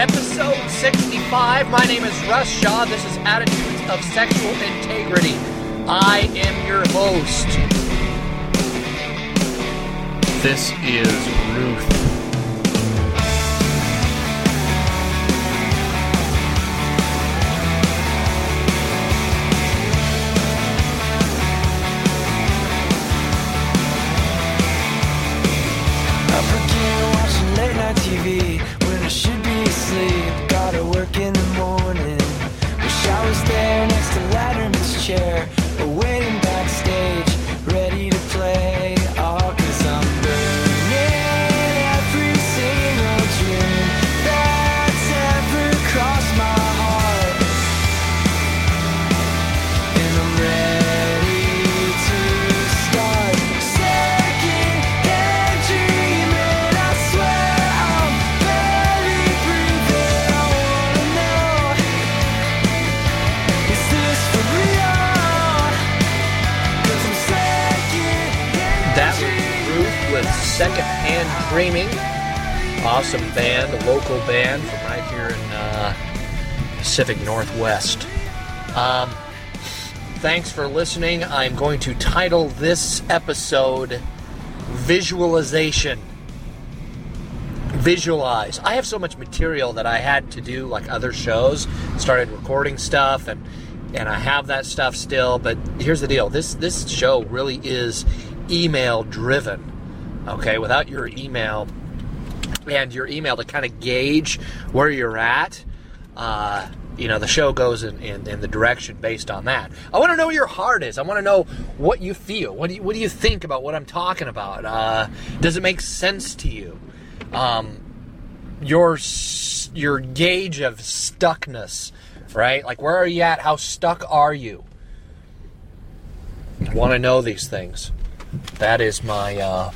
Episode 65. My name is Russ Shaw. This is Attitudes of Sexual Integrity. I am your host. This is Ruth. I forget watching late night TV asleep. Gotta work in the morning. Wish I was there next to Letterman's chair, Secondhand Dreaming. Awesome band, a local band from right here in uh, Pacific Northwest. Um, thanks for listening. I'm going to title this episode Visualization. Visualize. I have so much material that I had to do like other shows, started recording stuff and and I have that stuff still, but here's the deal. This this show really is email driven. Okay, without your email and your email to kind of gauge where you're at, uh, you know, the show goes in, in, in the direction based on that. I want to know your heart is. I want to know what you feel. What do you, what do you think about what I'm talking about? Uh, does it make sense to you? Um, your your gauge of stuckness, right? Like where are you at? How stuck are you? I want to know these things? That is my uh,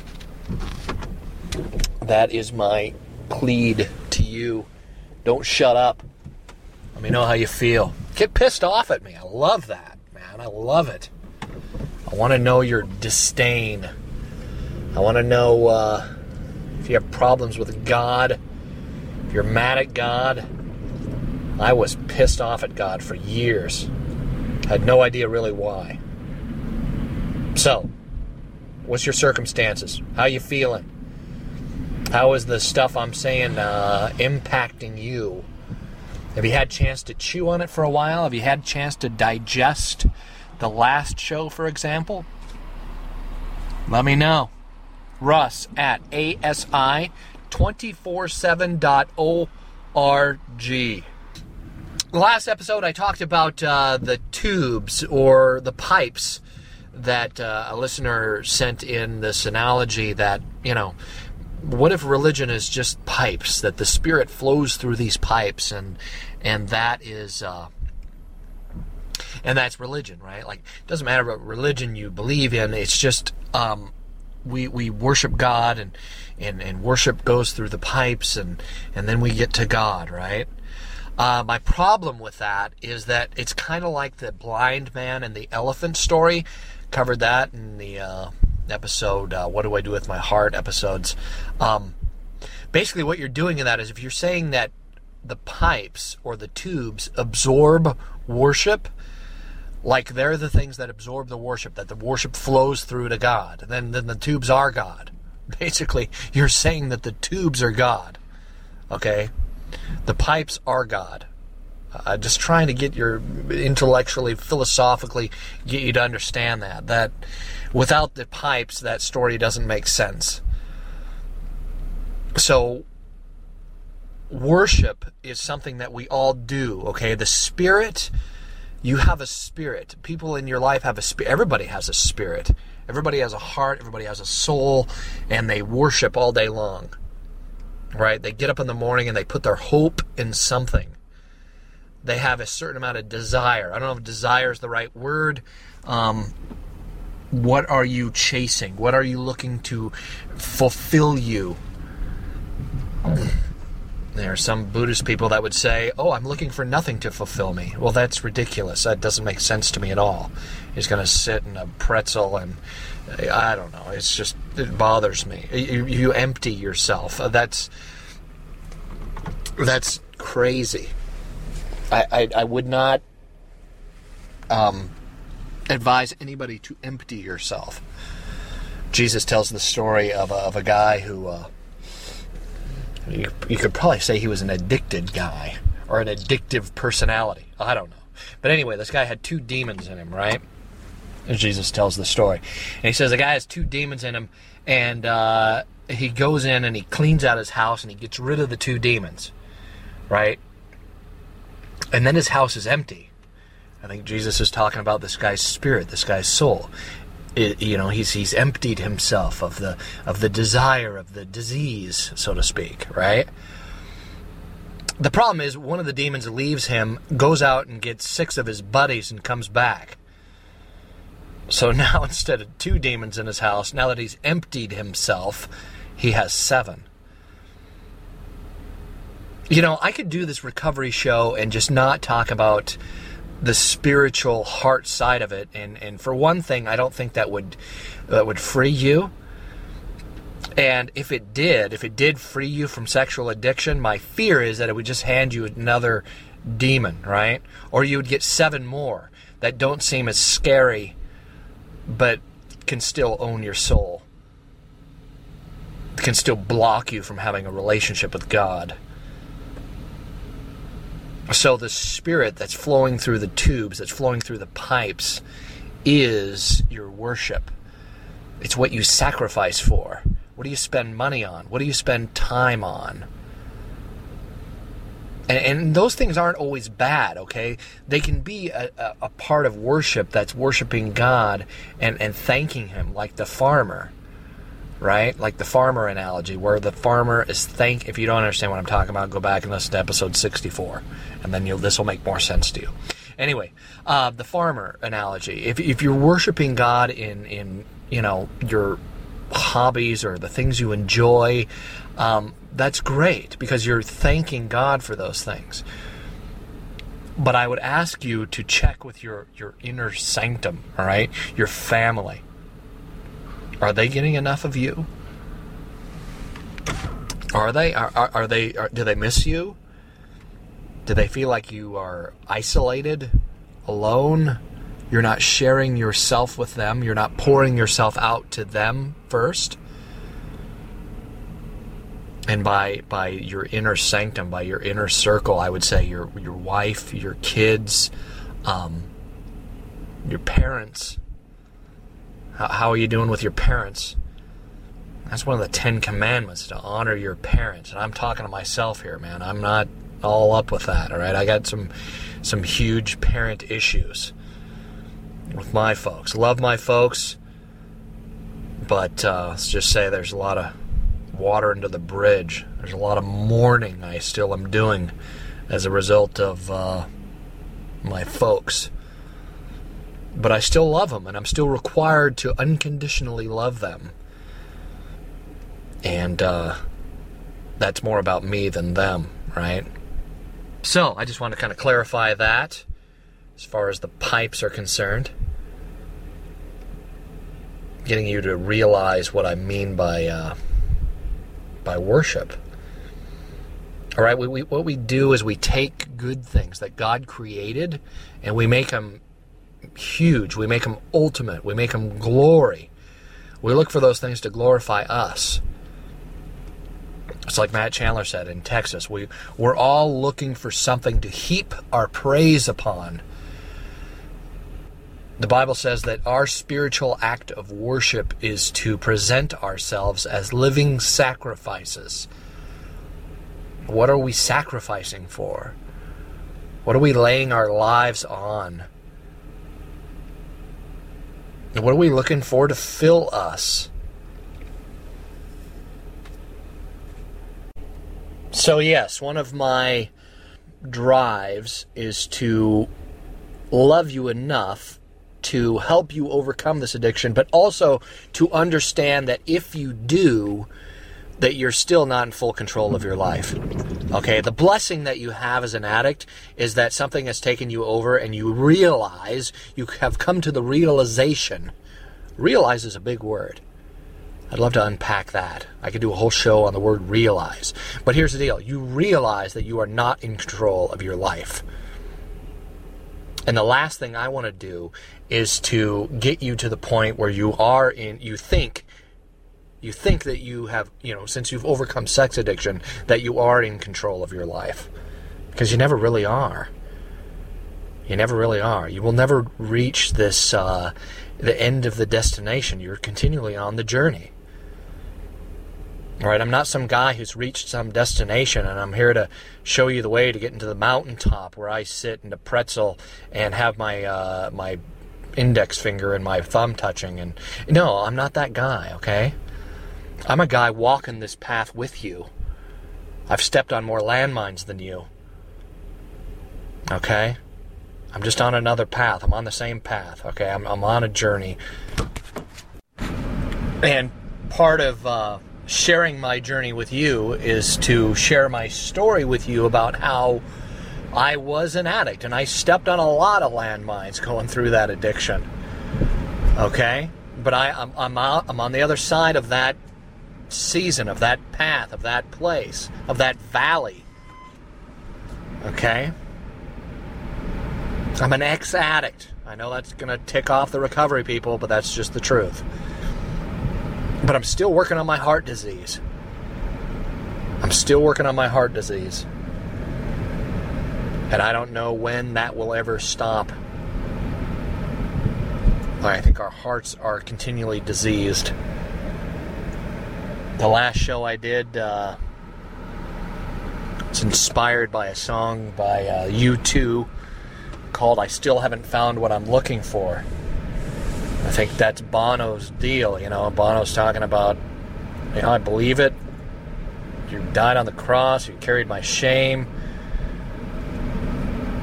that is my plead to you. Don't shut up. Let me know how you feel. Get pissed off at me. I love that, man. I love it. I want to know your disdain. I want to know uh, if you have problems with God, if you're mad at God. I was pissed off at God for years. Had no idea really why. So, what's your circumstances? How you feeling? How is the stuff I'm saying uh, impacting you? Have you had chance to chew on it for a while? Have you had chance to digest the last show, for example? Let me know. Russ at asi247.org. Last episode, I talked about uh, the tubes or the pipes that uh, a listener sent in this analogy that, you know, what if religion is just pipes that the spirit flows through these pipes and and that is uh, and that's religion right? Like it doesn't matter what religion you believe in it's just um, we we worship god and and and worship goes through the pipes and and then we get to god right? Uh, my problem with that is that it's kind of like the blind man and the elephant story. Covered that in the uh, episode uh, what do i do with my heart episodes. Um, basically what you're doing in that is if you're saying that the pipes or the tubes absorb worship like they're the things that absorb the worship that the worship flows through to god then then the tubes are god. Basically you're saying that the tubes are god okay? The pipes are god. Uh, just trying to get your intellectually philosophically get you to understand that that without the pipes that story doesn't make sense. So worship is something that we all do okay? The spirit you have a spirit. People in your life have a spirit everybody has a spirit. Everybody has a heart everybody has a soul and they worship all day long right? They get up in the morning and they put their hope in something. They have a certain amount of desire. I don't know if desire is the right word. Um, what are you chasing what are you looking to fulfill you there are some Buddhist people that would say, "Oh, I'm looking for nothing to fulfill me." Well, that's ridiculous. That doesn't make sense to me at all. He's going to sit in a pretzel and I don't know. It's just it bothers me. You, you empty yourself. Uh, That's That's crazy. I, I, I would not um, advise anybody to empty yourself. Jesus tells the story of a, of a guy who, uh, you, you could probably say he was an addicted guy or an addictive personality. I don't know. But anyway, this guy had two demons in him, right? And Jesus tells the story. And he says the guy has two demons in him, and uh, he goes in and he cleans out his house and he gets rid of the two demons, right? And then his house is empty. I think Jesus is talking about this guy's spirit, this guy's soul. It, you know, he's he's emptied himself of the of the desire of the disease, so to speak, right? The problem is one of the demons leaves him, goes out and gets six of his buddies and comes back. So now instead of two demons in his house, now that he's emptied himself, he has seven. You know, I could do this recovery show and just not talk about the spiritual heart side of it. And, and for one thing, I don't think that would that would free you. And if it did, if it did free you from sexual addiction, my fear is that it would just hand you another demon, right? Or you would get seven more that don't seem as scary, but can still own your soul, can still block you from having a relationship with God. So the spirit that's flowing through the tubes, that's flowing through the pipes, is your worship. It's what you sacrifice for. What do you spend money on? What do you spend time on? And, and those things aren't always bad, okay? They can be a, a, a part of worship that's worshiping God and, and thanking Him, like the farmer right? Like the farmer analogy, where the farmer is thank. If you don't understand what I'm talking about, go back and listen to episode 64, and then you'll this will make more sense to you. Anyway, uh, the farmer analogy. If if you're worshiping God in in you know your hobbies or the things you enjoy, um, that's great because you're thanking God for those things. But I would ask you to check with your your inner sanctum, all right, your family are they getting enough of you? Are they? Are, are, are they? Are, do they miss you? Do they feel like you are isolated, alone? You're not sharing yourself with them. You're not pouring yourself out to them first. And by by your inner sanctum, by your inner circle, I would say your your wife, your kids, um, your parents how, are you doing with your parents? That's one of the Ten Commandments to honor your parents. And I'm talking to myself here, man. I'm not all up with that. All right, I got some some huge parent issues with my folks. Love my folks, but uh, let's just say there's a lot of water under the bridge. There's a lot of mourning I still am doing as a result of uh, my folks but I still love them, and I'm still required to unconditionally love them. And uh, that's more about me than them, right? So I just want to kind of clarify that as far as the pipes are concerned. Getting you to realize what I mean by uh, by worship. All right, we, we, what we do is we take good things that God created and we make them huge. We make them ultimate. We make them glory. We look for those things to glorify us. It's like Matt Chandler said in Texas. We, we're all looking for something to heap our praise upon. The Bible says that our spiritual act of worship is to present ourselves as living sacrifices. What are we sacrificing for? What are we laying our lives on? And what are we looking for to fill us? So, yes, one of my drives is to love you enough to help you overcome this addiction, but also to understand that if you do, that you're still not in full control of your life. Okay, the blessing that you have as an addict is that something has taken you over and you realize, you have come to the realization. Realize is a big word. I'd love to unpack that. I could do a whole show on the word realize. But here's the deal you realize that you are not in control of your life. And the last thing I want to do is to get you to the point where you are in, you think, you think that you have, you know, since you've overcome sex addiction, that you are in control of your life. Because you never really are. You never really are. You will never reach this, uh, the end of the destination. You're continually on the journey. All right, I'm not some guy who's reached some destination and I'm here to show you the way to get into the mountaintop where I sit in a pretzel and have my uh, my index finger and my thumb touching and no, I'm not that guy, okay? I'm a guy walking this path with you. I've stepped on more landmines than you. Okay? I'm just on another path. I'm on the same path, okay? I'm, I'm on a journey. And part of uh, sharing my journey with you is to share my story with you about how I was an addict and I stepped on a lot of landmines going through that addiction. Okay? But I, I'm, I'm, out, I'm on the other side of that season, of that path, of that place, of that valley. Okay? I'm an ex addict. I know that's going to tick off the recovery people, but that's just the truth. But I'm still working on my heart disease. I'm still working on my heart disease. And I don't know when that will ever stop. I think our hearts are continually diseased. The last show I did, uh, it's inspired by a song by uh, U2 called I Still Haven't Found What I'm Looking For. I think that's Bono's deal. You know, Bono's talking about, you know, I believe it. You died on the cross, you carried my shame,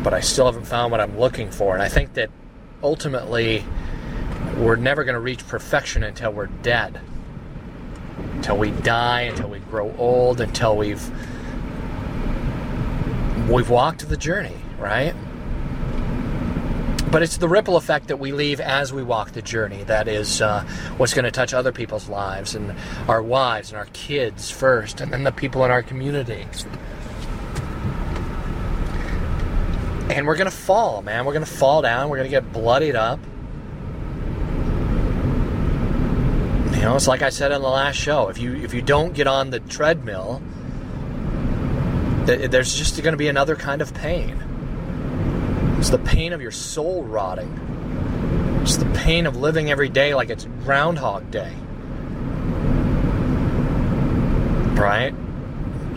but I still haven't found what I'm looking for. And I think that ultimately, we're never going to reach perfection until we're dead. Until we die, until we grow old, until we've we've walked the journey, right? But it's the ripple effect that we leave as we walk the journey that is uh, what's going to touch other people's lives and our wives and our kids first, and then the people in our community. And we're going to fall, man. We're going to fall down. We're going to get bloodied up. You know, it's like I said in the last show. If you if you don't get on the treadmill, there's just going to be another kind of pain. It's the pain of your soul rotting. It's the pain of living every day like it's Groundhog Day. Right?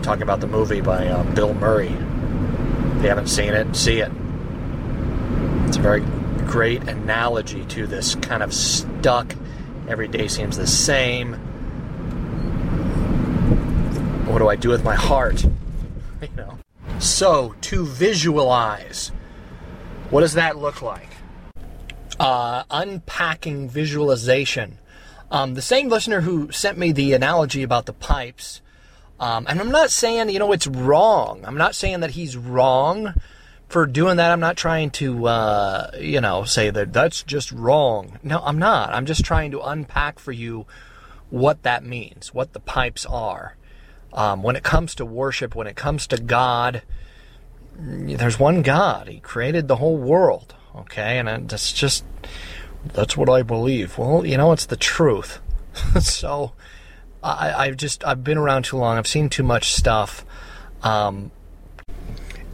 talking about the movie by uh, Bill Murray. If you haven't seen it, see it. It's a very great analogy to this kind of stuck, every day seems the same. What do I do with my heart? You know. So, to visualize what does that look like? Uh, unpacking visualization. Um, the same listener who sent me the analogy about the pipes, um, and I'm not saying, you know, it's wrong. I'm not saying that he's wrong for doing that. I'm not trying to, uh, you know, say that that's just wrong. No, I'm not. I'm just trying to unpack for you what that means, what the pipes are. Um, when it comes to worship, when it comes to God, there's one God. He created the whole world. Okay, and that's just that's what I believe. Well, you know, it's the truth. so I, I've just I've been around too long. I've seen too much stuff. Um,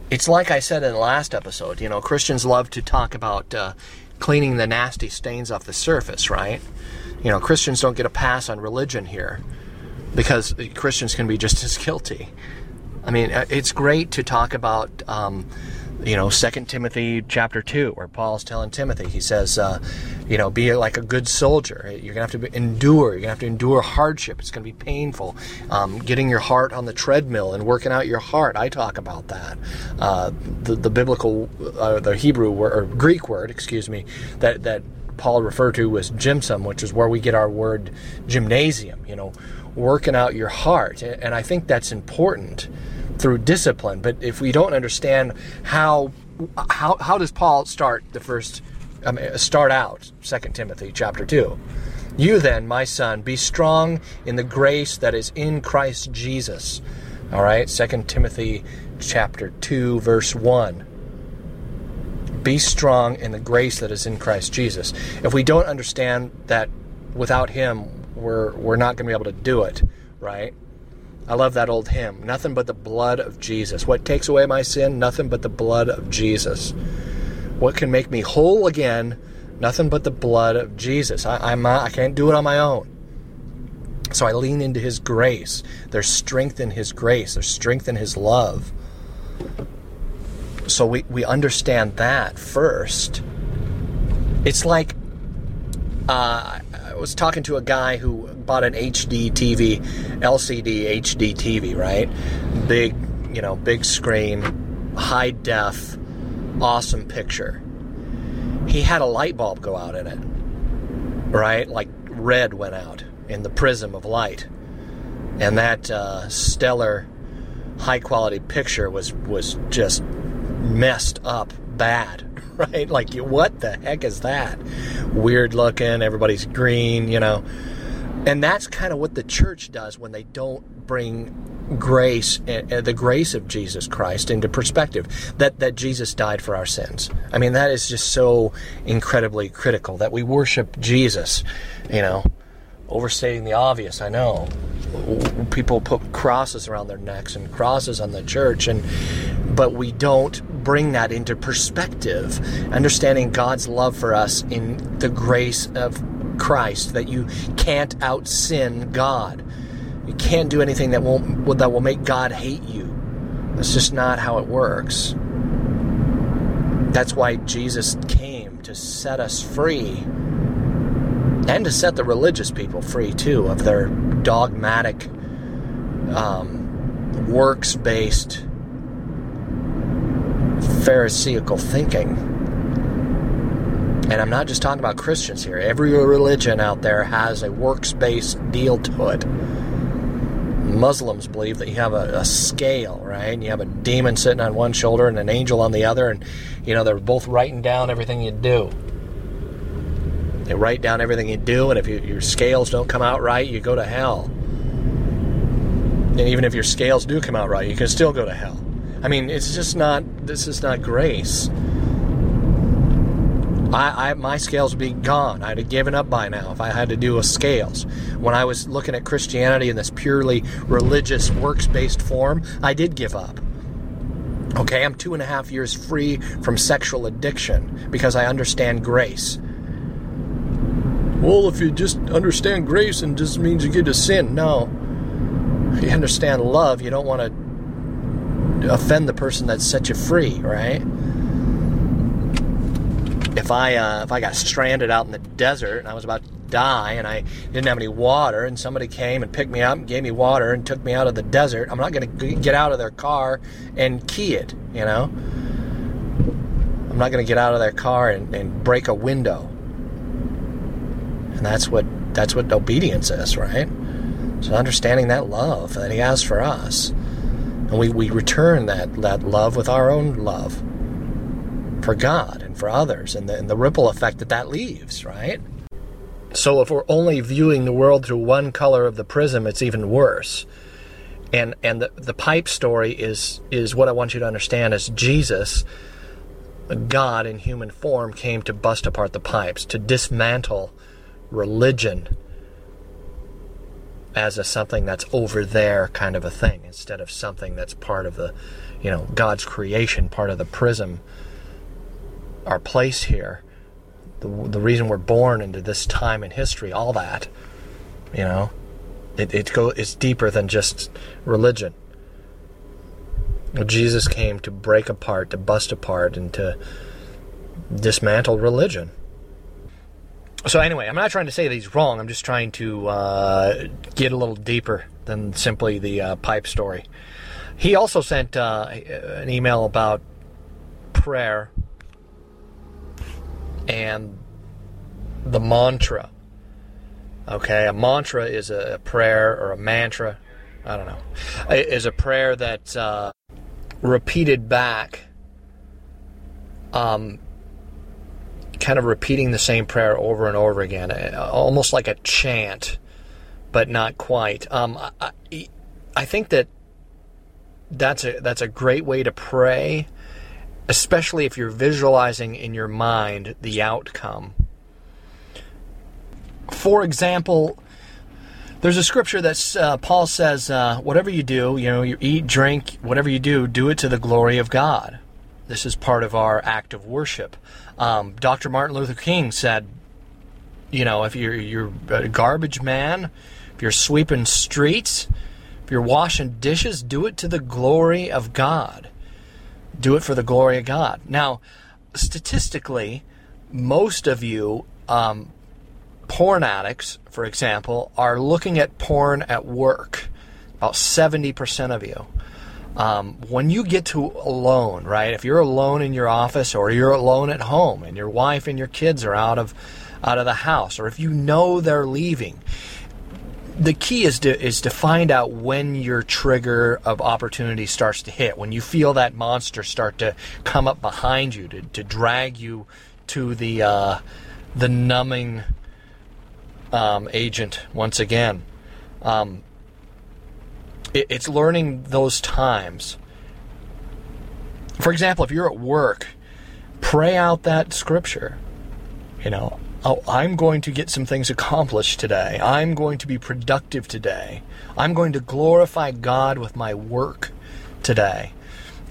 it's like I said in the last episode. You know, Christians love to talk about uh, cleaning the nasty stains off the surface, right? You know, Christians don't get a pass on religion here because Christians can be just as guilty. I mean, uh, it's great to talk about, um, you know, Second Timothy chapter two, where Paul's telling Timothy, he says, uh, you know, be like a good soldier. You're gonna have to endure. You're gonna have to endure hardship. It's gonna be painful. Um, getting your heart on the treadmill and working out your heart. I talk about that. Uh, the, the biblical, uh, the Hebrew word, or Greek word, excuse me, that that Paul referred to was gymsum, which is where we get our word gymnasium. You know, working out your heart, and I think that's important through discipline. But if we don't understand how how how does Paul start the first I mean, uh, start out Second Timothy chapter two? You then, my son, be strong in the grace that is in Christ Jesus. All right, Second Timothy chapter 2 verse 1. Be strong in the grace that is in Christ Jesus. If we don't understand that without him we're we're not going to be able to do it, right? I love that old hymn. Nothing but the blood of Jesus. What takes away my sin? Nothing but the blood of Jesus. What can make me whole again? Nothing but the blood of Jesus. I, I'm not, I can't do it on my own. So I lean into His grace. There's strength in His grace. There's strength in His love. So we, we understand that first. It's like uh, I was talking to a guy who bought an HD TV, LCD HD TV, right? Big, you know, big screen, high def, awesome picture. He had a light bulb go out in it, right? Like red went out in the prism of light, and that uh, stellar, high quality picture was was just messed up bad right? Like, what the heck is that? Weird looking, everybody's green, you know. And that's kind of what the church does when they don't bring grace, uh, the grace of Jesus Christ into perspective. That that Jesus died for our sins. I mean, that is just so incredibly critical that we worship Jesus. You know, overstating the obvious. I know people put crosses around their necks and crosses on the church, and but we don't bring that into perspective, understanding God's love for us in the grace of Christ, that you can't out sin God. You can't do anything that won't that will make God hate you. That's just not how it works. That's why Jesus came to set us free and to set the religious people free too of their dogmatic, um, works based Pharisaical thinking. And I'm not just talking about Christians here. Every religion out there has a works based deal to it. Muslims believe that you have a, a, scale, right? And you have a demon sitting on one shoulder and an angel on the other, and you know they're both writing down everything you do. They write down everything you do, and if you, your scales don't come out right, you go to hell. And even if your scales do come out right, you can still go to hell. I mean, it's just not. This is not grace. I, I, my scales would be gone. I'd have given up by now if I had to do a scales. When I was looking at Christianity in this purely religious, works-based form, I did give up. Okay, I'm two and a half years free from sexual addiction because I understand grace. Well, if you just understand grace and just means you get to sin, no. You understand love, you don't want to offend the person that set you free, right? If I uh, if I got stranded out in the desert and I was about to die and I didn't have any water and somebody came and picked me up and gave me water and took me out of the desert, I'm not going to get out of their car and key it, you know. I'm not going to get out of their car and, and break a window. And that's what that's what obedience is, right? So understanding that love that He has for us. And we, we return that, that love with our own love for God and for others and the, and the ripple effect that that leaves, right? So if we're only viewing the world through one color of the prism, it's even worse. And and the, the pipe story is is what I want you to understand is Jesus, God in human form, came to bust apart the pipes, to dismantle religion as a something that's over there kind of a thing instead of something that's part of the you know God's creation part of the prism our place here the, the reason we're born into this time in history all that you know it, it go it's deeper than just religion Jesus came to break apart to bust apart and to dismantle religion so anyway, I'm not trying to say that he's wrong. I'm just trying to uh, get a little deeper than simply the uh, pipe story. He also sent uh, an email about prayer and the mantra. Okay, a mantra is a prayer or a mantra. I don't know. Is a prayer that's uh, repeated back um, kind of repeating the same prayer over and over again, uh, almost like a chant, but not quite. Um, I, I think that that's a that's a great way to pray, especially if you're visualizing in your mind the outcome. For example, there's a scripture that uh, Paul says, uh, "Whatever you do, you know, you eat, drink, whatever you do, do it to the glory of God." This is part of our act of worship. Um, Dr. Martin Luther King said, "You know, if you're you're a garbage man, if you're sweeping streets, if you're washing dishes, do it to the glory of God. Do it for the glory of God." Now, statistically, most of you um, porn addicts, for example, are looking at porn at work. About 70% of you. Um, when you get to alone, right? If you're alone in your office or you're alone at home and your wife and your kids are out of out of the house, or if you know they're leaving, the key is to is to find out when your trigger of opportunity starts to hit. When you feel that monster start to come up behind you to, to drag you to the uh, the numbing um, agent once again. Um, it, it's learning those times. For example, if you're at work, pray out that scripture. You know, oh, I'm going to get some things accomplished today. I'm going to be productive today. I'm going to glorify God with my work today.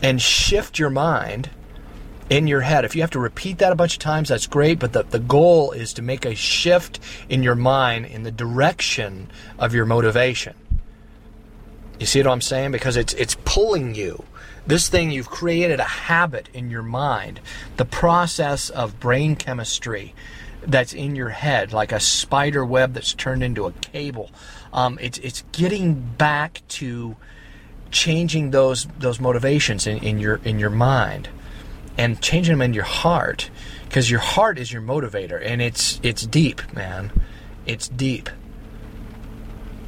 And shift your mind in your head. If you have to repeat that a bunch of times, that's great, but the, the goal is to make a shift in your mind in the direction of your motivation. You see what I'm saying? Because it's it's pulling you. This thing you've created a habit in your mind. The process of brain chemistry that's in your head, like a spider web that's turned into a cable. Um, it's it's getting back to changing those those motivations in, in your in your mind and changing them in your heart because your heart is your motivator and it's it's deep man it's deep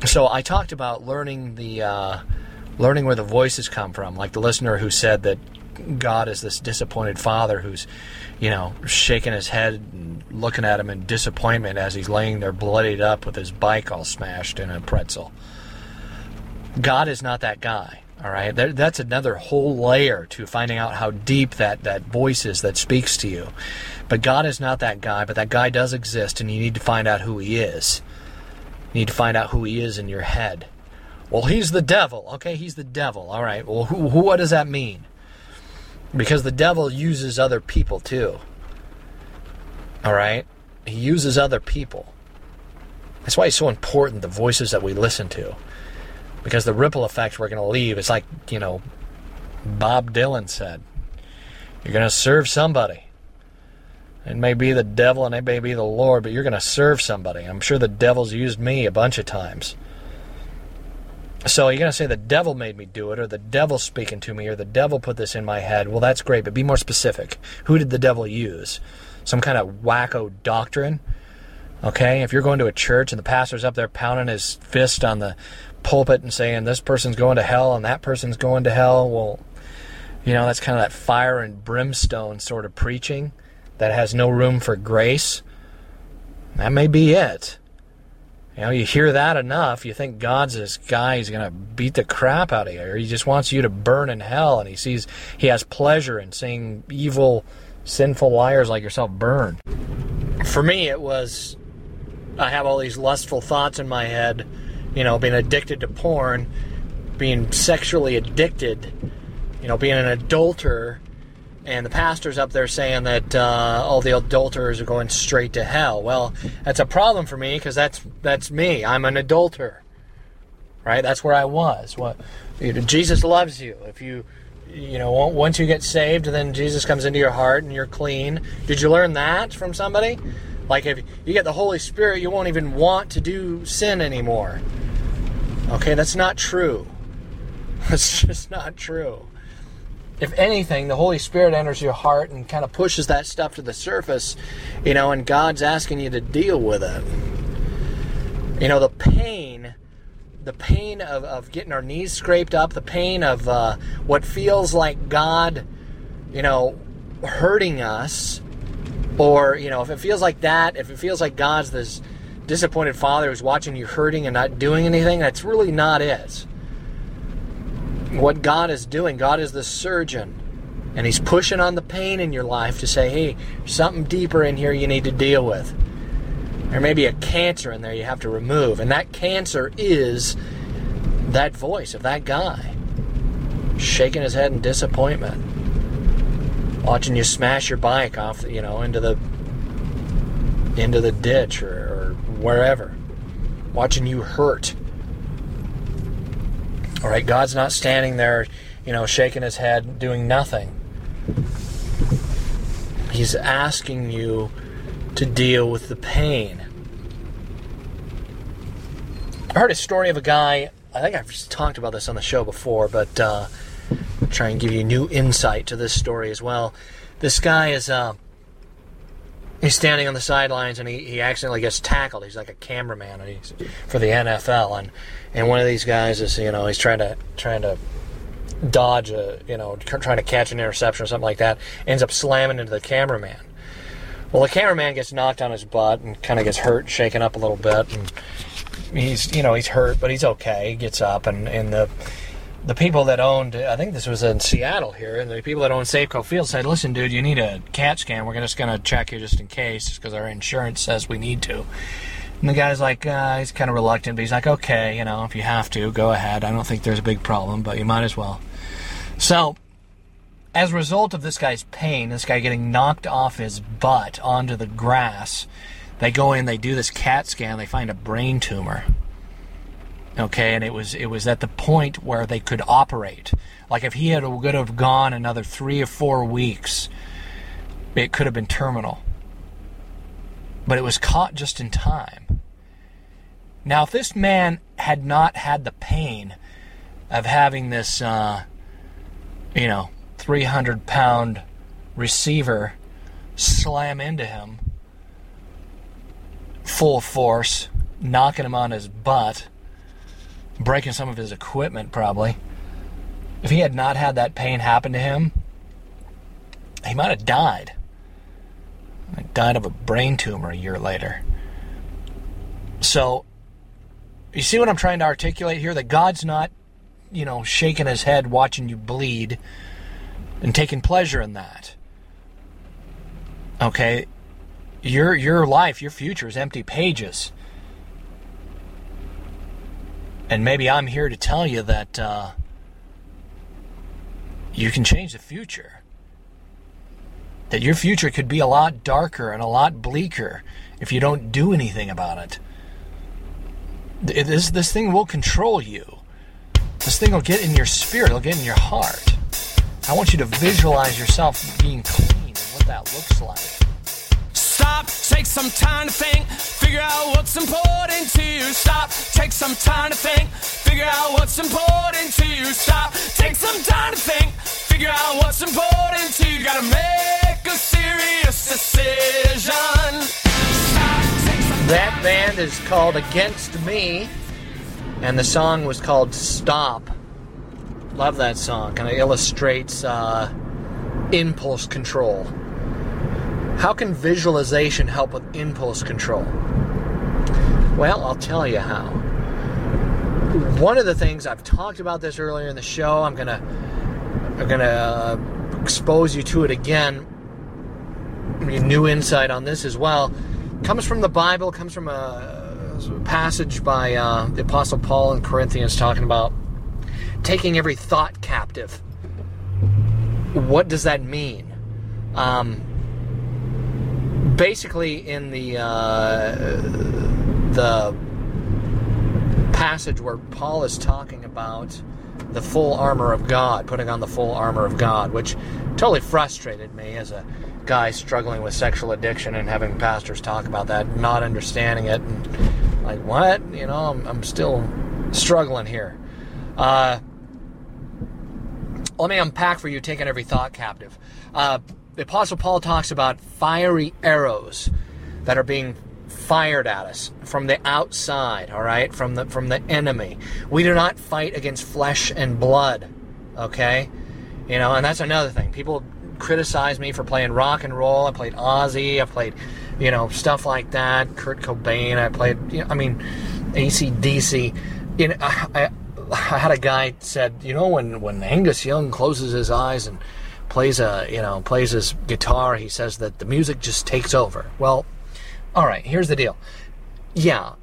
so i talked about learning the uh, learning where the voices come from like the listener who said that god is this disappointed father who's you know shaking his head and looking at him in disappointment as he's laying there bloodied up with his bike all smashed in a pretzel god is not that guy all right, that, that's another whole layer to finding out how deep that, that voice is that speaks to you. But God is not that guy, but that guy does exist, and you need to find out who he is. You need to find out who he is in your head. Well, he's the devil. Okay, he's the devil. All right, well, who, who, what does that mean? Because the devil uses other people too. All right, he uses other people. That's why it's so important the voices that we listen to because the ripple effect we're going to leave is like, you know, Bob Dylan said. You're going to serve somebody. It may be the devil and it may be the Lord, but you're going to serve somebody. I'm sure the devil's used me a bunch of times. So you're going to say the devil made me do it, or the devil speaking to me, or the devil put this in my head. Well, that's great, but be more specific. Who did the devil use? Some kind of wacko doctrine? Okay, if you're going to a church and the pastor's up there pounding his fist on the pulpit and saying this person's going to hell and that person's going to hell, well, you know, that's kind of that fire and brimstone sort of preaching that has no room for grace. That may be it. You know, you hear that enough, you think God's this guy who's going to beat the crap out of you, or he just wants you to burn in hell, and he sees he has pleasure in seeing evil, sinful liars like yourself burn. For me, it was I have all these lustful thoughts in my head, you know, being addicted to porn, being sexually addicted, you know, being an adulterer, and the pastor's up there saying that uh, all the adulterers are going straight to hell. Well, that's a problem for me because that's that's me. I'm an adulterer, right? That's where I was. What Jesus loves you. If you you know once you get saved, then Jesus comes into your heart and you're clean. Did you learn that from somebody? Like if you get the Holy Spirit, you won't even want to do sin anymore. Okay, that's not true. That's just not true. If anything, the Holy Spirit enters your heart and kind of pushes that stuff to the surface, you know, and God's asking you to deal with it. You know, the pain, the pain of, of getting our knees scraped up, the pain of uh, what feels like God, you know, hurting us Or, you know, if it feels like that, if it feels like God's this disappointed father who's watching you hurting and not doing anything, that's really not it. What God is doing, God is the surgeon. And He's pushing on the pain in your life to say, hey, something deeper in here you need to deal with. There may be a cancer in there you have to remove. And that cancer is that voice of that guy shaking his head in disappointment. Watching you smash your bike off, you know, into the into the ditch or, or wherever. Watching you hurt. All right, God's not standing there, you know, shaking his head, doing nothing. He's asking you to deal with the pain. I heard a story of a guy, I think I've talked about this on the show before, but uh, I'll try and give you new insight to this story as well. This guy is uh, he's standing on the sidelines and he, he accidentally gets tackled. He's like a cameraman and he's for the NFL and and one of these guys is you know he's trying to trying to dodge a you know trying to catch an interception or something like that. Ends up slamming into the cameraman. Well, the cameraman gets knocked on his butt and kind of gets hurt, shaken up a little bit, and he's you know he's hurt, but he's okay. He gets up and and the the people that owned, I think this was in Seattle here, and the people that owned Safeco Field said, "Listen, dude, you need a CAT scan. We're just going to check you just in case, because our insurance says we need to." And the guy's like, uh, he's kind of reluctant, but he's like, "Okay, you know, if you have to, go ahead. I don't think there's a big problem, but you might as well." So, as a result of this guy's pain, this guy getting knocked off his butt onto the grass, they go in, they do this CAT scan, they find a brain tumor okay? And it was it was at the point where they could operate. Like if he had would have gone another three or four weeks it could have been terminal. But it was caught just in time. Now if this man had not had the pain of having this uh, you know 300 pound receiver slam into him full force knocking him on his butt breaking some of his equipment probably. If he had not had that pain happen to him, he might have died. Died of a brain tumor a year later. So, you see what I'm trying to articulate here? That God's not, you know, shaking his head watching you bleed and taking pleasure in that. Okay? Your your life, your future is empty pages. And maybe I'm here to tell you that uh, you can change the future. That your future could be a lot darker and a lot bleaker if you don't do anything about it. This, this thing will control you. This thing will get in your spirit, it'll get in your heart. I want you to visualize yourself being clean and what that looks like. Stop, take some time to think, figure out what's important to you. Stop, take some time to think, figure out what's important to you. Stop, take some time to think, figure out what's important to you. Gotta make a serious decision. That band is called Against Me, and the song was called Stop. Love that song. Kind of illustrates uh, impulse control. How can visualization help with impulse control? Well, I'll tell you how. One of the things I've talked about this earlier in the show, I'm gonna I'm gonna uh, expose you to it again. New insight on this as well comes from the Bible. Comes from a, a passage by uh, the Apostle Paul in Corinthians talking about taking every thought captive. What does that mean? Um, basically, in the uh, the passage where Paul is talking about the full armor of God, putting on the full armor of God, which totally frustrated me as a guy struggling with sexual addiction and having pastors talk about that, not understanding it, and like, what? You know, I'm, I'm still struggling here. Uh, let me unpack for you taking every thought captive. Uh, the Apostle Paul talks about fiery arrows that are being fired at us from the outside, all right, from the from the enemy. We do not fight against flesh and blood, okay? You know, and that's another thing. People criticize me for playing rock and roll. I played Ozzy. I played, you know, stuff like that. Kurt Cobain. I played, you know, I mean, ACDC. You know, I, I, I had a guy said, you know, when when Angus Young closes his eyes and plays a, you know, plays his guitar, he says that the music just takes over. Well, all right. Here's the deal. Yeah,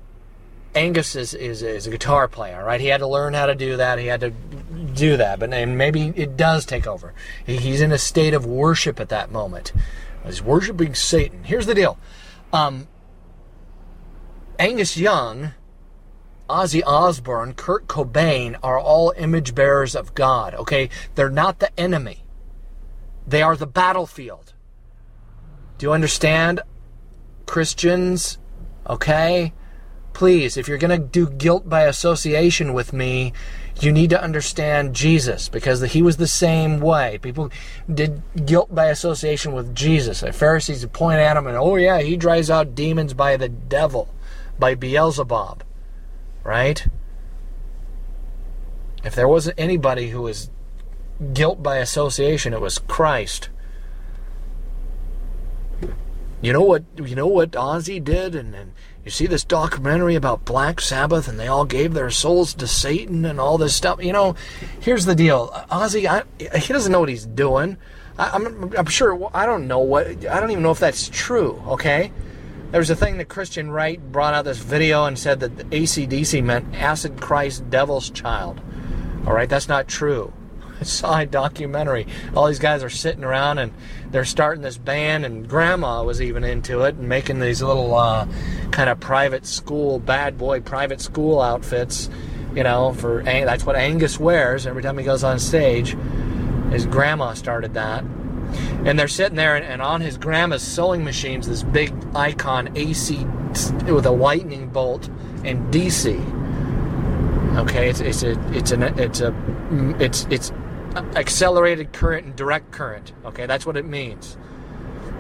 Angus is, is, is a guitar player, right? He had to learn how to do that. He had to do that, but maybe it does take over. He, he's in a state of worship at that moment. He's worshiping Satan. Here's the deal: um, Angus Young, Ozzy Osbourne, Kurt Cobain are all image bearers of God. Okay, they're not the enemy. They are the battlefield. Do you understand, Christians? Okay please, if you're going to do guilt by association with me, you need to understand Jesus because he was the same way. People did guilt by association with Jesus. The Pharisees would point at him and, oh, yeah, he drives out demons by the devil, by Beelzebub, right? If there wasn't anybody who was guilt by association, it was Christ. You know what? You know what Ozzy did, and, and you see this documentary about Black Sabbath and they all gave their souls to Satan and all this stuff. You know, here's the deal. Ozzy, I, he doesn't know what he's doing. I, am I'm sure, I don't know what, I don't even know if that's true, okay? There was a thing that Christian Right brought out this video and said that ACDC meant Acid Christ Devil's Child. All right, that's not true. A documentary. All these guys are sitting around and they're starting this band, and Grandma was even into it and making these little uh, kind of private school, bad boy private school outfits. You know, for that's what Angus wears every time he goes on stage. His grandma started that. And they're sitting there, and, and on his grandma's sewing machines, this big icon AC with a lightning bolt and DC. Okay, it's it's a it's an it's a it's it's accelerated current and direct current. Okay, that's what it means.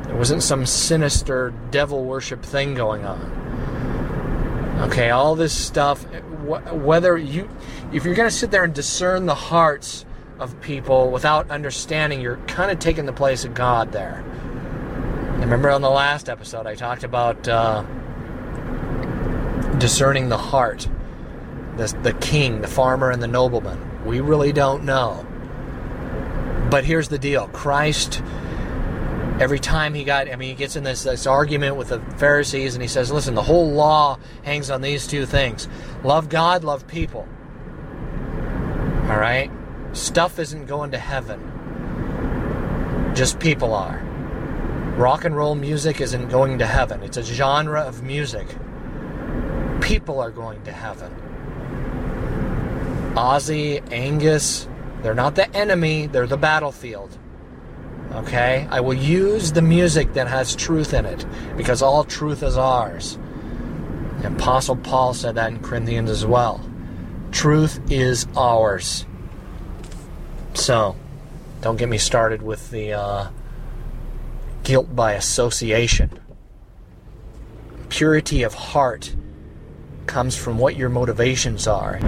There wasn't some sinister devil worship thing going on. Okay, all this stuff, whether you, if you're going to sit there and discern the hearts of people without understanding, you're kind of taking the place of God there. Remember on the last episode, I talked about uh, discerning the heart, the, the king, the farmer, and the nobleman. We really don't know. But here's the deal Christ, every time he got, I mean, he gets in this, this argument with the Pharisees and he says, listen, the whole law hangs on these two things love God, love people. All right? Stuff isn't going to heaven, just people are. Rock and roll music isn't going to heaven, it's a genre of music. People are going to heaven. Ozzy, Angus, they're not the enemy, they're the battlefield. Okay? I will use the music that has truth in it because all truth is ours. The Apostle Paul said that in Corinthians as well. Truth is ours. So, don't get me started with the uh, guilt by association. Purity of heart comes from what your motivations are.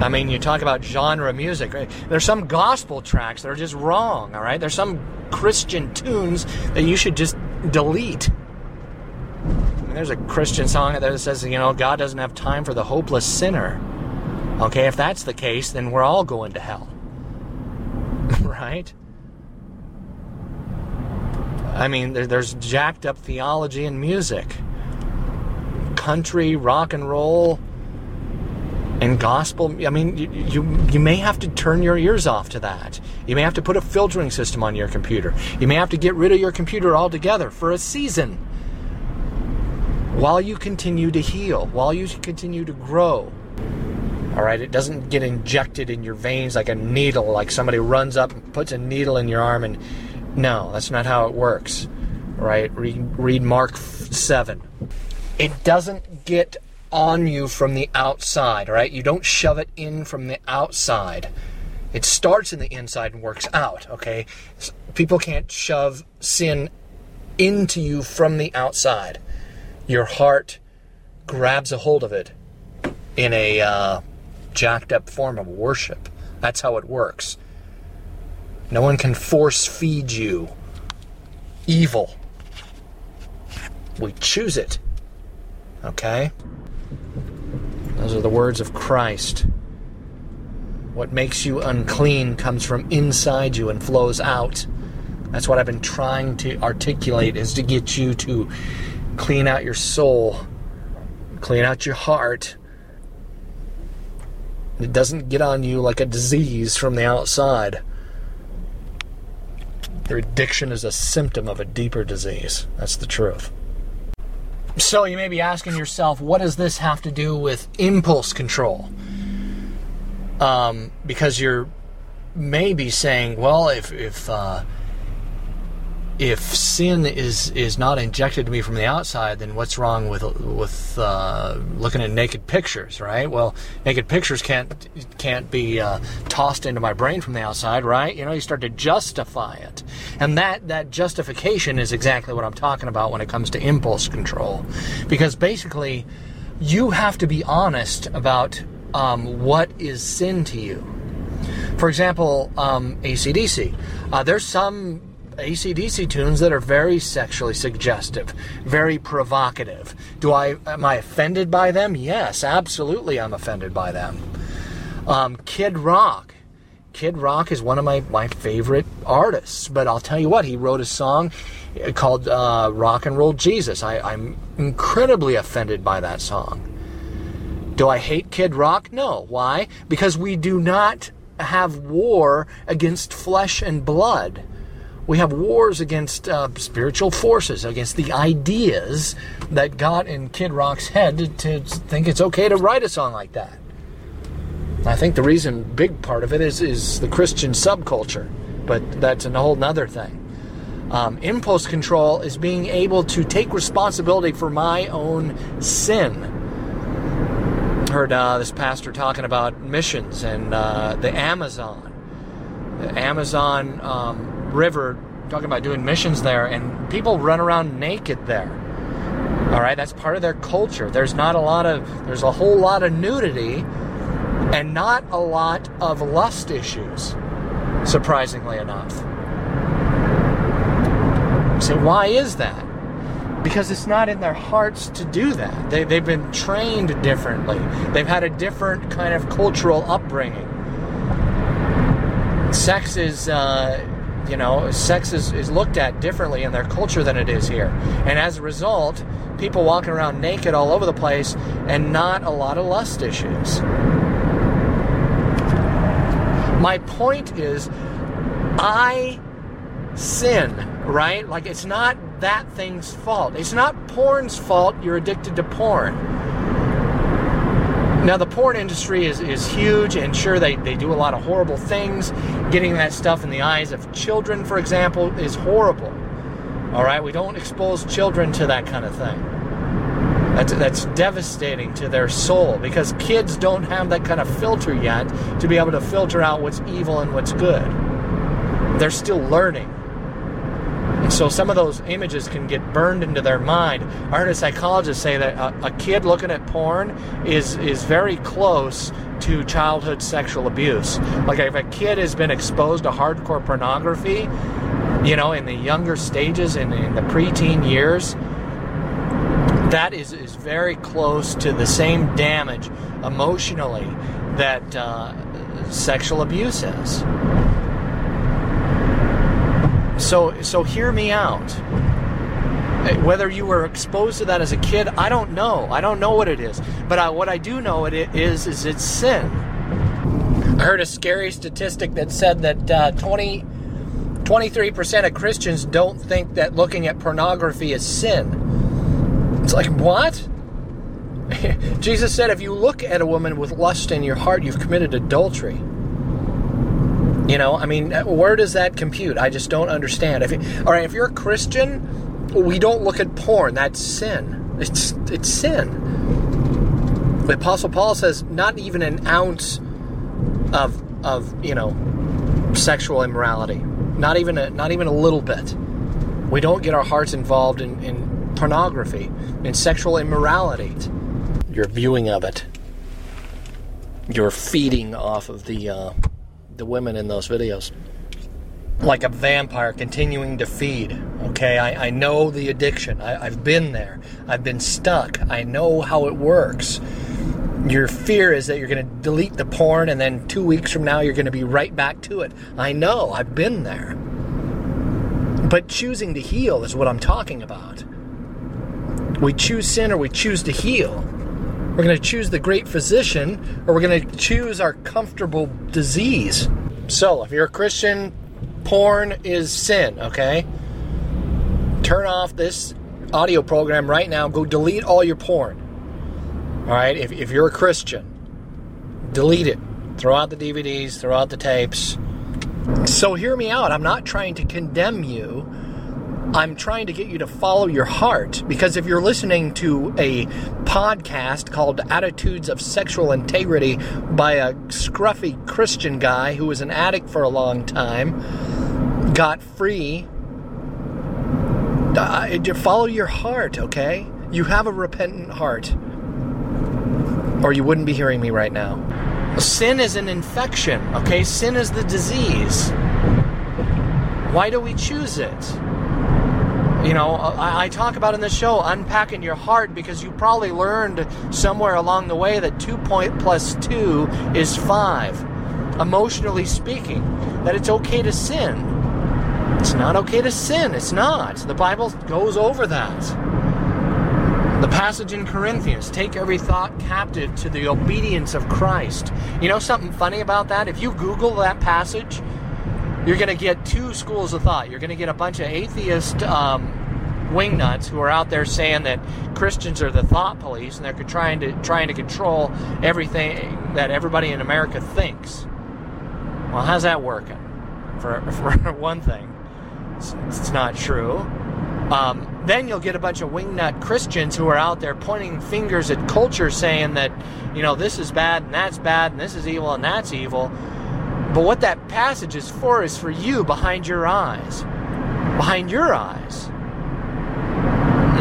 I mean, you talk about genre music. Right? There's some gospel tracks that are just wrong, all right? There's some Christian tunes that you should just delete. I mean, there's a Christian song that says, you know, God doesn't have time for the hopeless sinner. Okay, if that's the case, then we're all going to hell. right? I mean, there's jacked up theology and music. Country, rock and roll, and gospel i mean you, you, you may have to turn your ears off to that. You may have to put a filtering system on your computer. You may have to get rid of your computer altogether for a season while you continue to heal while you continue to grow. All right? It doesn't get injected in your veins like a needle like somebody runs up and puts a needle in your arm and no that's not how it works. Right? Read, read mark 7 it doesn't get on you from the outside, right? You don't shove it in from the outside. It starts in the inside and works out, okay? People can't shove sin into you from the outside. Your heart grabs a hold of it in a uh, jacked up form of worship. That's how it works. No one can force feed you evil. We choose it. Okay? Those are the words of Christ. What makes you unclean comes from inside you and flows out. That's what I've been trying to articulate is to get you to clean out your soul, clean out your heart. It doesn't get on you like a disease from the outside. Your addiction is a symptom of a deeper disease. That's the truth. So you may be asking yourself, what does this have to do with impulse control? Um, because you're maybe saying, well, if if uh, if sin is is not injected to me from the outside, then what's wrong with with uh, looking at naked pictures, right? Well, naked pictures can't can't be uh, tossed into my brain from the outside, right? You know, you start to justify it, and that that justification is exactly what I'm talking about when it comes to impulse control, because basically, you have to be honest about um, what is sin to you. For example, um, ACDC. Uh, there's some ACDC tunes that are very sexually suggestive, very provocative. Do I am I offended by them? Yes, absolutely I'm offended by them. Um, Kid Rock. Kid Rock is one of my, my favorite artists, but I'll tell you what, he wrote a song called uh, Rock and Roll Jesus. I, I'm incredibly offended by that song. Do I hate Kid Rock? No. Why? Because we do not have war against flesh and blood. We have wars against uh, spiritual forces, against the ideas that got in Kid Rock's head to, to think it's okay to write a song like that. I think the reason, big part of it, is is the Christian subculture, but that's a whole nother thing. Um, impulse control is being able to take responsibility for my own sin. Heard uh, this pastor talking about missions and uh, the Amazon, the Amazon um, River, talking about doing missions there, and people run around naked there. All right, that's part of their culture. There's not a lot of, there's a whole lot of nudity and not a lot of lust issues, surprisingly enough. So, why is that? Because it's not in their hearts to do that. They, they've been trained differently, they've had a different kind of cultural upbringing. Sex is. Uh, you know, sex is, is looked at differently in their culture than it is here. And as a result, people walking around naked all over the place and not a lot of lust issues. My point is, I sin, right? Like, it's not that thing's fault. It's not porn's fault you're addicted to porn. Now, the porn industry is, is huge, and sure, they, they do a lot of horrible things. Getting that stuff in the eyes of children, for example, is horrible. All right, we don't expose children to that kind of thing. That's, that's devastating to their soul because kids don't have that kind of filter yet to be able to filter out what's evil and what's good. They're still learning. So some of those images can get burned into their mind. I heard a psychologist say that a, a kid looking at porn is is very close to childhood sexual abuse. Like if a kid has been exposed to hardcore pornography, you know, in the younger stages, in, in the preteen years, that is, is very close to the same damage emotionally that uh, sexual abuse is. So, so hear me out. Whether you were exposed to that as a kid, I don't know. I don't know what it is. But I, what I do know it is is it's sin. I heard a scary statistic that said that uh, 20, 23% of Christians don't think that looking at pornography is sin. It's like, what? Jesus said, if you look at a woman with lust in your heart, you've committed adultery. You know, I mean, where does that compute? I just don't understand. If all right, if you're a Christian, we don't look at porn. That's sin. It's it's sin. The Apostle Paul says not even an ounce of of you know sexual immorality. Not even a not even a little bit. We don't get our hearts involved in, in pornography, in sexual immorality. Your viewing of it. You're feeding off of the uh, the women in those videos. like a vampire continuing to feed. Okay, I, I know the addiction. I, I've been there. I've been stuck. I know how it works. Your fear is that you're going to delete the porn and then two weeks from now you're going to be right back to it. I know. I've been there. But choosing to heal is what I'm talking about. We choose sin or we choose to heal. We're going to choose the great physician or we're going to choose our comfortable disease. So, if you're a Christian, porn is sin, okay? Turn off this audio program right now. Go delete all your porn. All right? If, if you're a Christian, delete it. Throw out the DVDs, throw out the tapes. So, hear me out. I'm not trying to condemn you. I'm trying to get you to follow your heart because if you're listening to a podcast called Attitudes of Sexual Integrity by a scruffy Christian guy who was an addict for a long time, got free, uh, follow your heart, okay? You have a repentant heart, or you wouldn't be hearing me right now. Sin is an infection, okay? Sin is the disease. Why do we choose it? You know, I, I, talk about in the show unpacking your heart because you probably learned somewhere along the way that two point plus two is five. Emotionally speaking, that it's okay to sin. It's not okay to sin. It's not. The Bible goes over that. The passage in Corinthians take every thought captive to the obedience of Christ. You know something funny about that? If you Google that passage, you're going to get two schools of thought. You're going to get a bunch of atheist um, wingnuts who are out there saying that Christians are the thought police and they're trying to trying to control everything that everybody in America thinks. Well, how's that working? For for one thing, it's, it's not true. Um, then you'll get a bunch of wingnut Christians who are out there pointing fingers at culture, saying that you know this is bad and that's bad and this is evil and that's evil. But what that passage is for is for you behind your eyes. Behind your eyes.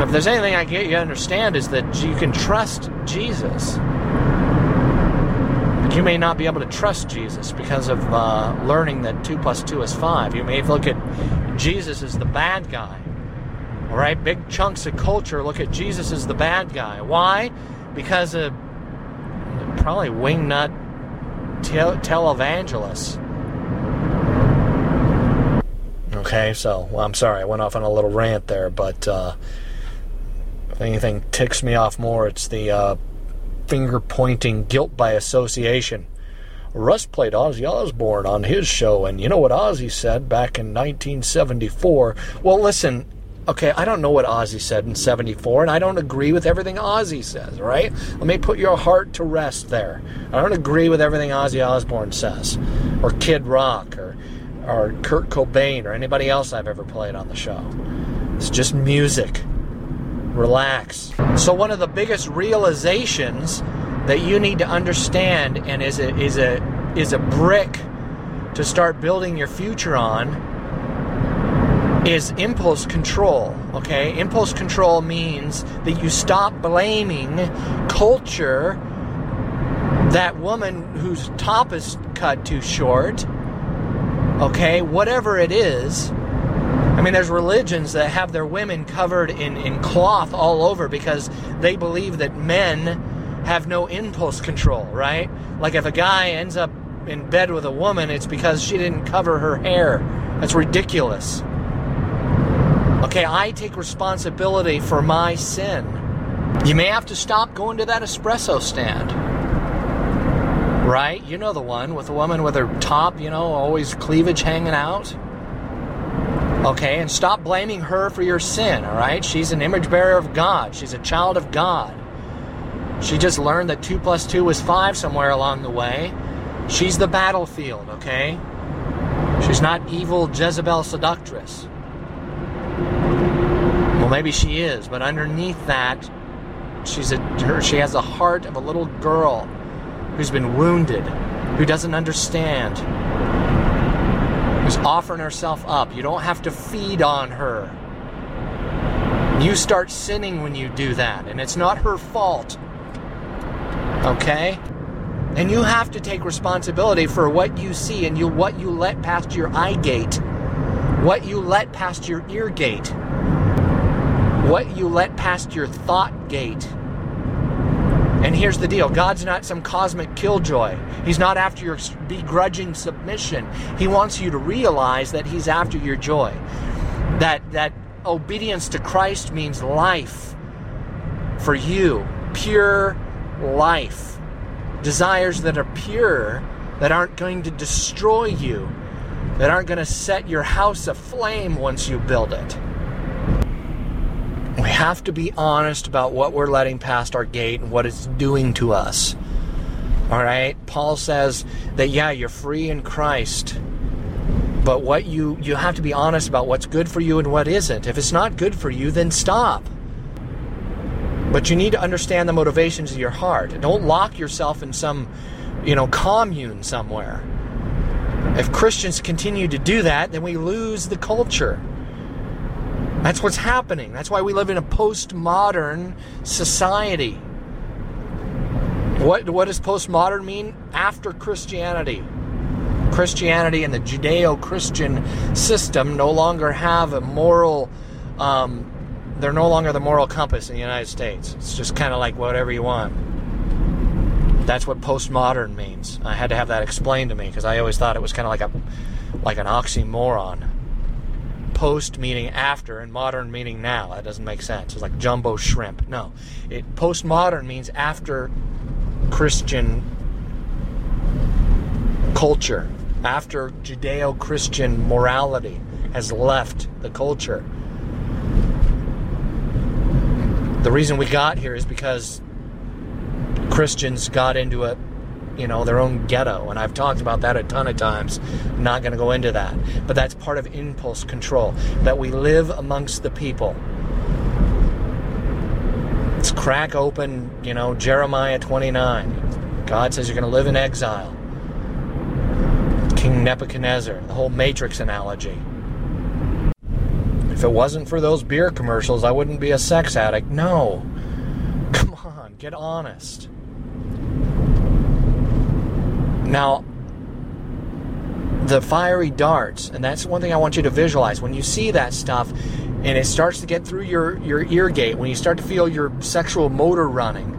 If there's anything I can get you to understand is that you can trust Jesus. But you may not be able to trust Jesus because of uh, learning that 2 plus 2 is 5. You may look at Jesus as the bad guy. All right, big chunks of culture look at Jesus as the bad guy. Why? Because of probably wingnut televangelists. Okay, so well, I'm sorry, I went off on a little rant there, but uh, if anything ticks me off more, it's the uh, finger pointing guilt by association. Russ played Ozzy Osbourne on his show, and you know what Ozzy said back in 1974? Well, listen, okay, I don't know what Ozzy said in 74, and I don't agree with everything Ozzy says, right? Let me put your heart to rest there. I don't agree with everything Ozzy Osbourne says, or Kid Rock, or, or Kurt Cobain, or anybody else I've ever played on the show. It's just music. Relax. So, one of the biggest realizations that you need to understand and is a, is a, is a brick to start building your future on is impulse control. Okay, impulse control means that you stop blaming culture, that woman whose top is cut too short. Okay, whatever it is. I mean, there's religions that have their women covered in, in cloth all over because they believe that men have no impulse control, right? Like if a guy ends up in bed with a woman, it's because she didn't cover her hair. That's ridiculous. Okay, I take responsibility for my sin. You may have to stop going to that espresso stand. Right? You know the one with the woman with her top, you know, always cleavage hanging out. Okay, and stop blaming her for your sin, all right? She's an image bearer of God, she's a child of God. She just learned that 2 plus 2 was 5 somewhere along the way. She's the battlefield, okay? She's not evil Jezebel seductress. Maybe she is, but underneath that, she's a her, she has the heart of a little girl who's been wounded, who doesn't understand, who's offering herself up. You don't have to feed on her. You start sinning when you do that, and it's not her fault. Okay? And you have to take responsibility for what you see and you what you let past your eye gate. what you let past your ear gate, what you let past your thought gate. And here's the deal God's not some cosmic killjoy. He's not after your begrudging submission. He wants you to realize that He's after your joy. That, that obedience to Christ means life for you, pure life. Desires that are pure, that aren't going to destroy you, that aren't going to set your house aflame once you build it. We have to be honest about what we're letting past our gate and what it's doing to us. All right? Paul says that yeah, you're free in Christ. But what you you have to be honest about what's good for you and what isn't. If it's not good for you, then stop. But you need to understand the motivations of your heart. Don't lock yourself in some, you know, commune somewhere. If Christians continue to do that, then we lose the culture. That's what's happening. That's why we live in a postmodern society. What, what does postmodern mean? After Christianity. Christianity and the Judeo Christian system no longer have a moral, um, they're no longer the moral compass in the United States. It's just kind of like whatever you want. That's what postmodern means. I had to have that explained to me because I always thought it was kind of like a like an oxymoron. Post meaning after and modern meaning now. That doesn't make sense. It's like jumbo shrimp. No, it postmodern means after Christian culture, after Judeo-Christian morality has left the culture. The reason we got here is because Christians got into a you know their own ghetto and I've talked about that a ton of times. I'm not going to go into that. But that's part of impulse control that we live amongst the people. Let's crack open you know Jeremiah 29 God says you're going to live in exile. King Nebuchadnezzar the whole matrix analogy. If it wasn't for those beer commercials I wouldn't be a sex addict. No. Come on get honest now, the fiery darts, and that's one thing I want you to visualize. When you see that stuff and it starts to get through your, your ear gate, when you start to feel your sexual motor running,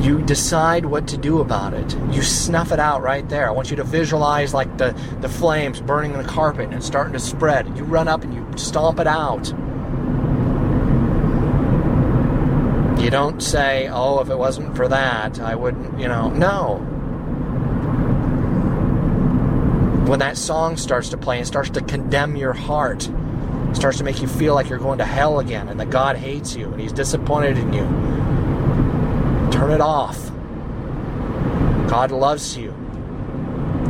you decide what to do about it. You snuff it out right there. I want you to visualize like the, the flames burning the carpet and starting to spread. You run up and you stomp it out. Don't say, oh, if it wasn't for that, I wouldn't, you know. No. When that song starts to play and starts to condemn your heart, starts to make you feel like you're going to hell again and that God hates you and He's disappointed in you, turn it off. God loves you.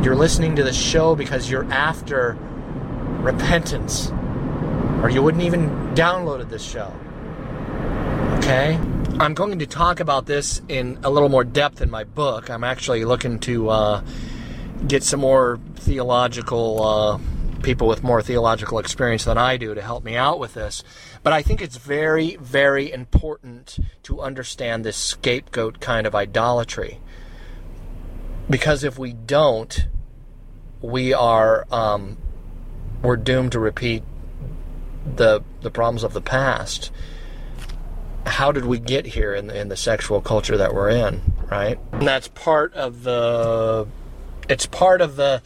You're listening to the show because you're after repentance, or you wouldn't even downloaded this show. Okay? I'm going to talk about this in a little more depth in my book. I'm actually looking to uh, get some more theological uh, people with more theological experience than I do to help me out with this. But I think it's very, very important to understand this scapegoat kind of idolatry. Because if we don't, we are um, we're doomed to repeat the the problems of the past how did we get here in the, in the sexual culture that we're in, right? And that's part of the it's part of the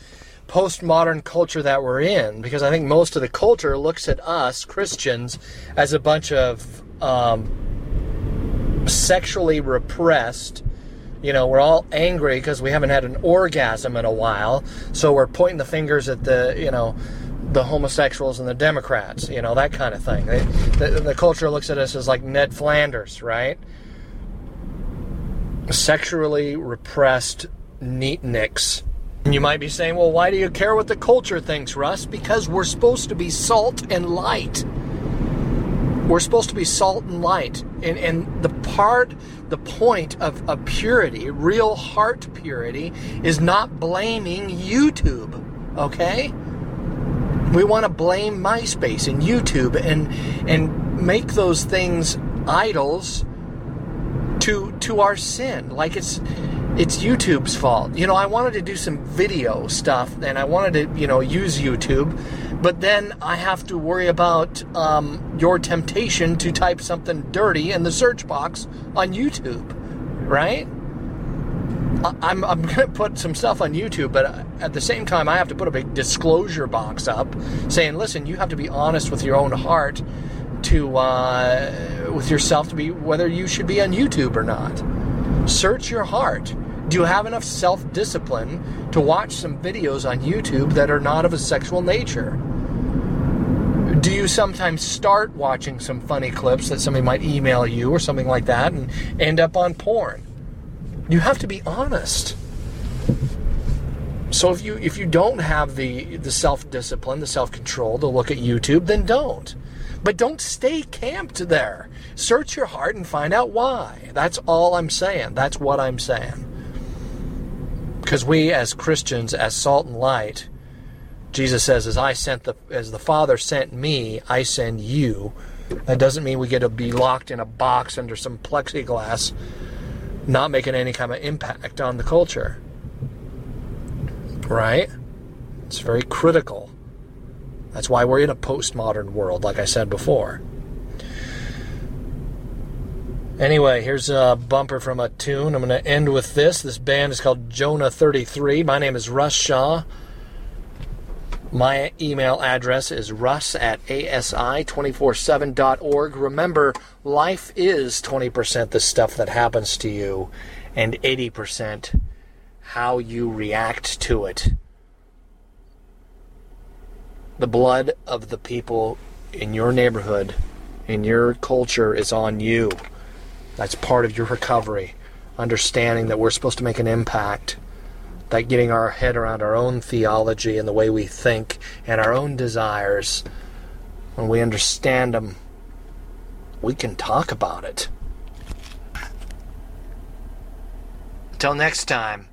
postmodern culture that we're in because I think most of the culture looks at us Christians as a bunch of um, sexually repressed. You know, we're all angry because we haven't had an orgasm in a while, so we're pointing the fingers at the you know the homosexuals and the Democrats, you know, that kind of thing. They, the, the culture looks at us as like Ned Flanders, right? Sexually repressed neatniks. And you might be saying, well, why do you care what the culture thinks, Russ? Because we're supposed to be salt and light. We're supposed to be salt and light. And, and the part, the point of, of purity, real heart purity, is not blaming YouTube, okay? We want to blame MySpace and YouTube and and make those things idols to to our sin. Like it's it's YouTube's fault. You know, I wanted to do some video stuff and I wanted to, you know, use YouTube, but then I have to worry about um, your temptation to type something dirty in the search box on YouTube, right? I'm, I'm going to put some stuff on YouTube, but at the same time, I have to put a big disclosure box up saying, listen, you have to be honest with your own heart to, uh, with yourself to be whether you should be on YouTube or not. Search your heart. Do you have enough self discipline to watch some videos on YouTube that are not of a sexual nature? Do you sometimes start watching some funny clips that somebody might email you or something like that and end up on porn? You have to be honest. So if you if you don't have the the self discipline, the self control to look at YouTube, then don't. But don't stay camped there. Search your heart and find out why. That's all I'm saying. That's what I'm saying. Because we as Christians, as salt and light, Jesus says, as I sent the as the Father sent me, I send you. That doesn't mean we get to be locked in a box under some plexiglass, not making any kind of impact on the culture. Right? It's very critical. That's why we're in a postmodern world, like I said before. Anyway, here's a bumper from a tune. I'm going to end with this. This band is called Jonah 33. My name is Russ Shaw. My email address is russ at asi247.org. Remember, life is 20% the stuff that happens to you, and 80% how you react to it. The blood of the people in your neighborhood, in your culture, is on you. That's part of your recovery. Understanding that we're supposed to make an impact. That getting our head around our own theology and the way we think and our own desires, when we understand them, we can talk about it. Until next time,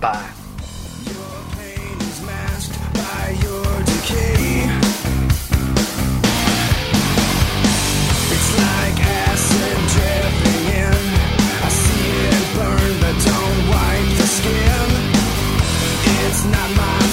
bye. Pain It's not my